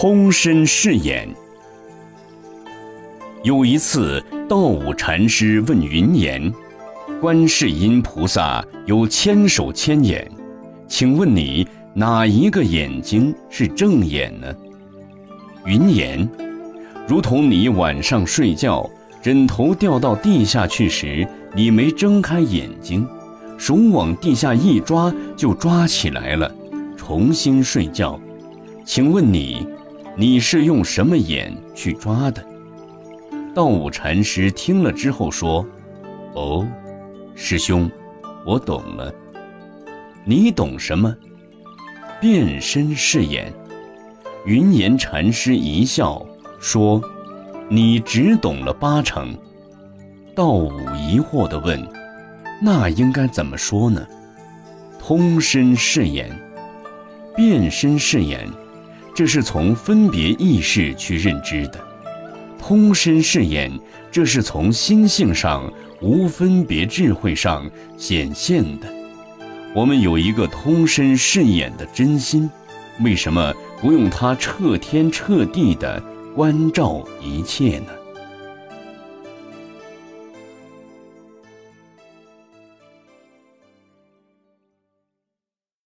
通身是眼。有一次，道武禅师问云岩：“观世音菩萨有千手千眼，请问你哪一个眼睛是正眼呢？”云岩：“如同你晚上睡觉，枕头掉到地下去时，你没睁开眼睛，手往地下一抓就抓起来了，重新睡觉。请问你，你是用什么眼去抓的？”道武禅师听了之后说：“哦，师兄，我懂了。你懂什么？变身是眼。”云岩禅师一笑说：“你只懂了八成。”道武疑惑地问：“那应该怎么说呢？”通身是眼，变身是眼，这是从分别意识去认知的。通身是眼，这是从心性上无分别智慧上显现的。我们有一个通身是眼的真心，为什么不用它彻天彻地的关照一切呢？